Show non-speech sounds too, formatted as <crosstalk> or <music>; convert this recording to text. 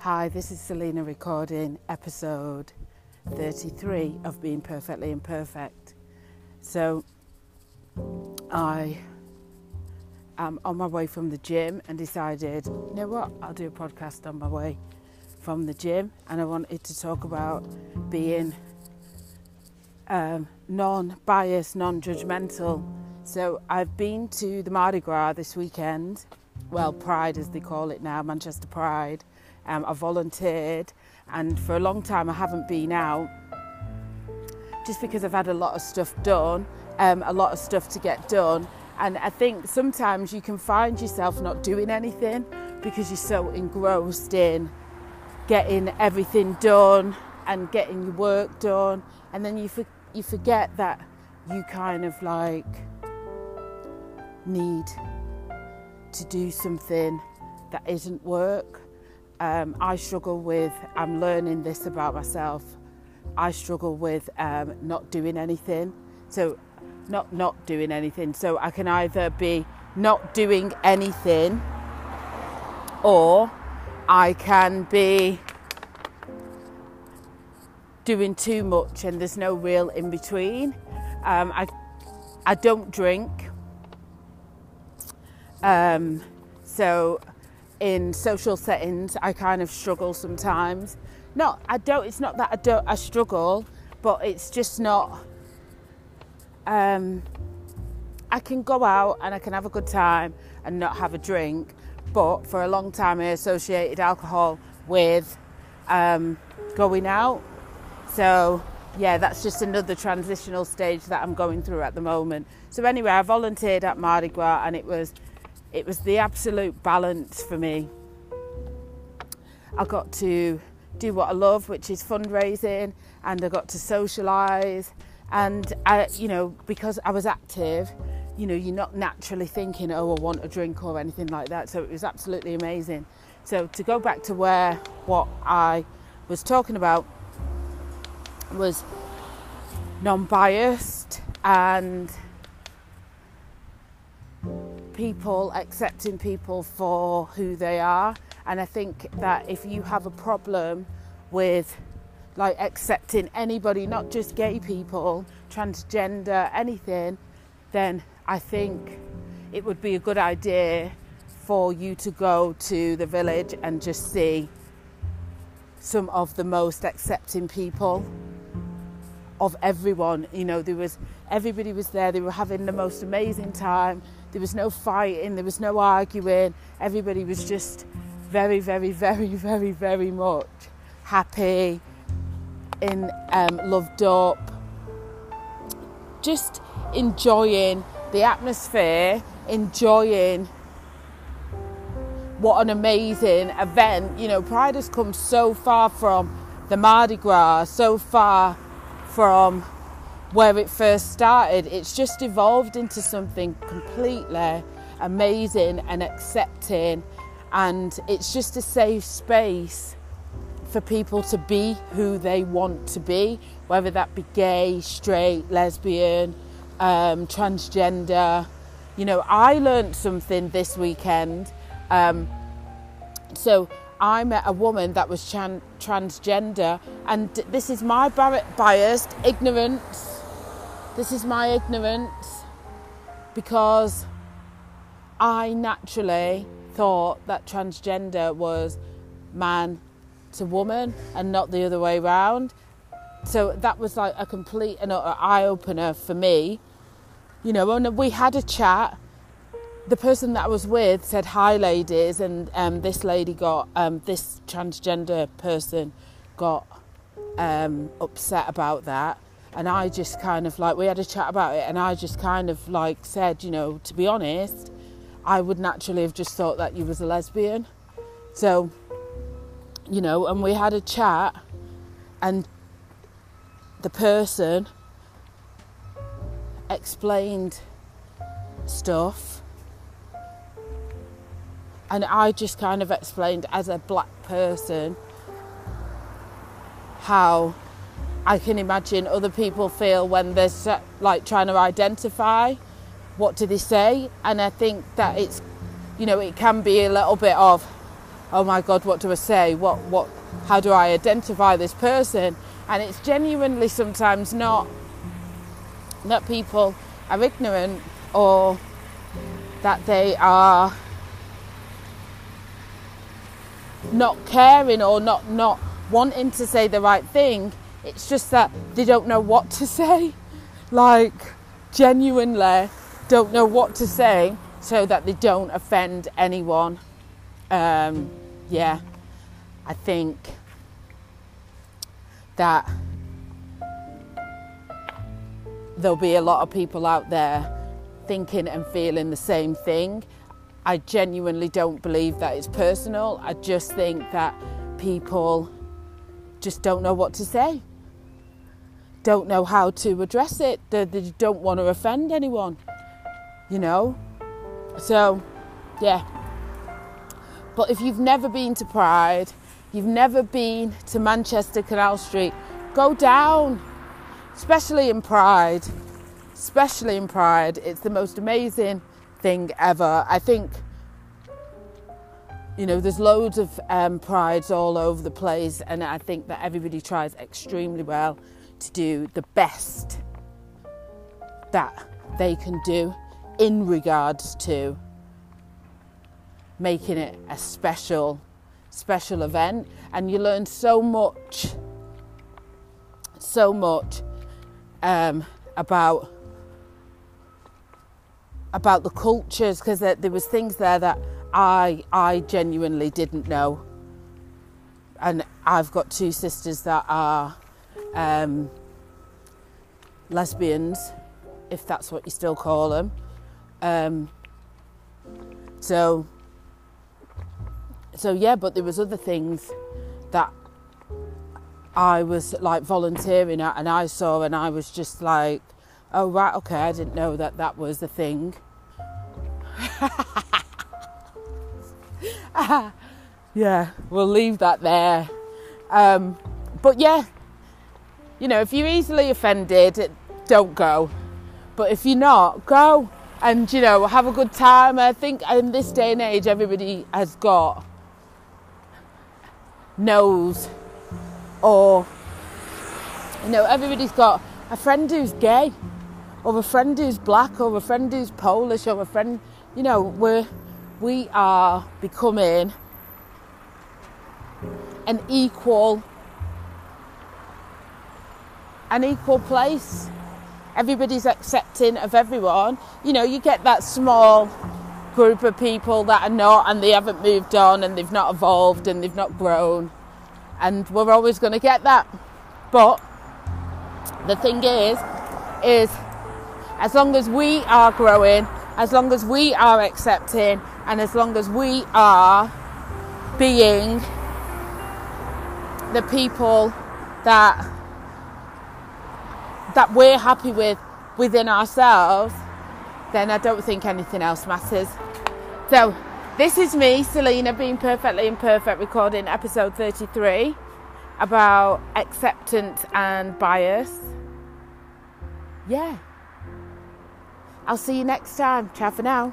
Hi, this is Selena recording episode 33 of Being Perfectly Imperfect. So, I am on my way from the gym and decided, you know what, I'll do a podcast on my way from the gym. And I wanted to talk about being um, non biased, non judgmental. So, I've been to the Mardi Gras this weekend well, Pride as they call it now, Manchester Pride. Um, I volunteered, and for a long time I haven't been out just because I've had a lot of stuff done, um, a lot of stuff to get done. And I think sometimes you can find yourself not doing anything because you're so engrossed in getting everything done and getting your work done, and then you for, you forget that you kind of like need to do something that isn't work. Um, I struggle with, I'm learning this about myself. I struggle with um, not doing anything. So, not not doing anything. So, I can either be not doing anything or I can be doing too much and there's no real in between. Um, I, I don't drink. Um, so in social settings, I kind of struggle sometimes. Not, I don't. It's not that I don't. I struggle, but it's just not. Um, I can go out and I can have a good time and not have a drink, but for a long time I associated alcohol with um, going out. So yeah, that's just another transitional stage that I'm going through at the moment. So anyway, I volunteered at Mardi Gras and it was it was the absolute balance for me. I got to do what I love, which is fundraising, and I got to socialise. And I, you know, because I was active, you know, you're not naturally thinking, oh, I want a drink or anything like that. So it was absolutely amazing. So to go back to where what I was talking about was non-biased and people accepting people for who they are. And I think that if you have a problem with like accepting anybody, not just gay people, transgender, anything, then I think it would be a good idea for you to go to the village and just see some of the most accepting people of everyone. You know, there was everybody was there, they were having the most amazing time there was no fighting, there was no arguing. Everybody was just very, very, very, very, very much happy, in um, loved up, just enjoying the atmosphere, enjoying what an amazing event. You know, Pride has come so far from the Mardi Gras, so far from where it first started. It's just evolved into something completely amazing and accepting, and it's just a safe space for people to be who they want to be, whether that be gay, straight, lesbian, um, transgender. You know, I learned something this weekend. Um, so I met a woman that was chan- transgender, and this is my biased ignorance this is my ignorance because I naturally thought that transgender was man to woman and not the other way around. So that was like a complete and utter eye opener for me. You know, we had a chat. The person that I was with said, Hi, ladies, and um, this lady got, um, this transgender person got um, upset about that and I just kind of like we had a chat about it and I just kind of like said you know to be honest I would naturally have just thought that you was a lesbian. So you know and we had a chat and the person explained stuff. And I just kind of explained as a black person how I can imagine other people feel when they're like trying to identify what do they say, and I think that it's, you know, it can be a little bit of oh my God, what do I say? What, what, how do I identify this person? And it's genuinely sometimes not that people are ignorant or that they are not caring or not not wanting to say the right thing. It's just that they don't know what to say. Like genuinely don't know what to say so that they don't offend anyone. Um, yeah, I think that there'll be a lot of people out there thinking and feeling the same thing. I genuinely don't believe that it's personal. I just think that people just don't know what to say, don't know how to address it, they, they don't want to offend anyone, you know? So, yeah. But if you've never been to Pride, you've never been to Manchester Canal Street, go down, especially in Pride. Especially in Pride. It's the most amazing thing ever. I think, you know, there's loads of um, prides all over the place, and I think that everybody tries extremely well to do the best that they can do in regards to making it a special special event. And you learn so much so much um, about about the cultures because there, there was things there that I I genuinely didn't know. And I've got two sisters that are um, lesbians if that's what you still call them um, so, so yeah, but there was other things that I was like volunteering at, and I saw, and I was just like, oh right, okay, I didn't know that that was a thing. <laughs> yeah, we'll leave that there. Um, but yeah, you know, if you're easily offended, don't go. But if you're not, go and you know have a good time. I think in this day and age, everybody has got knows or you know everybody's got a friend who's gay or a friend who's black or a friend who's Polish or a friend you know we're we are becoming an equal an equal place everybody's accepting of everyone. You know, you get that small group of people that are not and they haven't moved on and they've not evolved and they've not grown. And we're always going to get that. But the thing is, is as long as we are growing, as long as we are accepting, and as long as we are being the people that that we're happy with within ourselves, then I don't think anything else matters. So, this is me, Selena, being perfectly imperfect, recording episode 33 about acceptance and bias. Yeah. I'll see you next time. Ciao for now.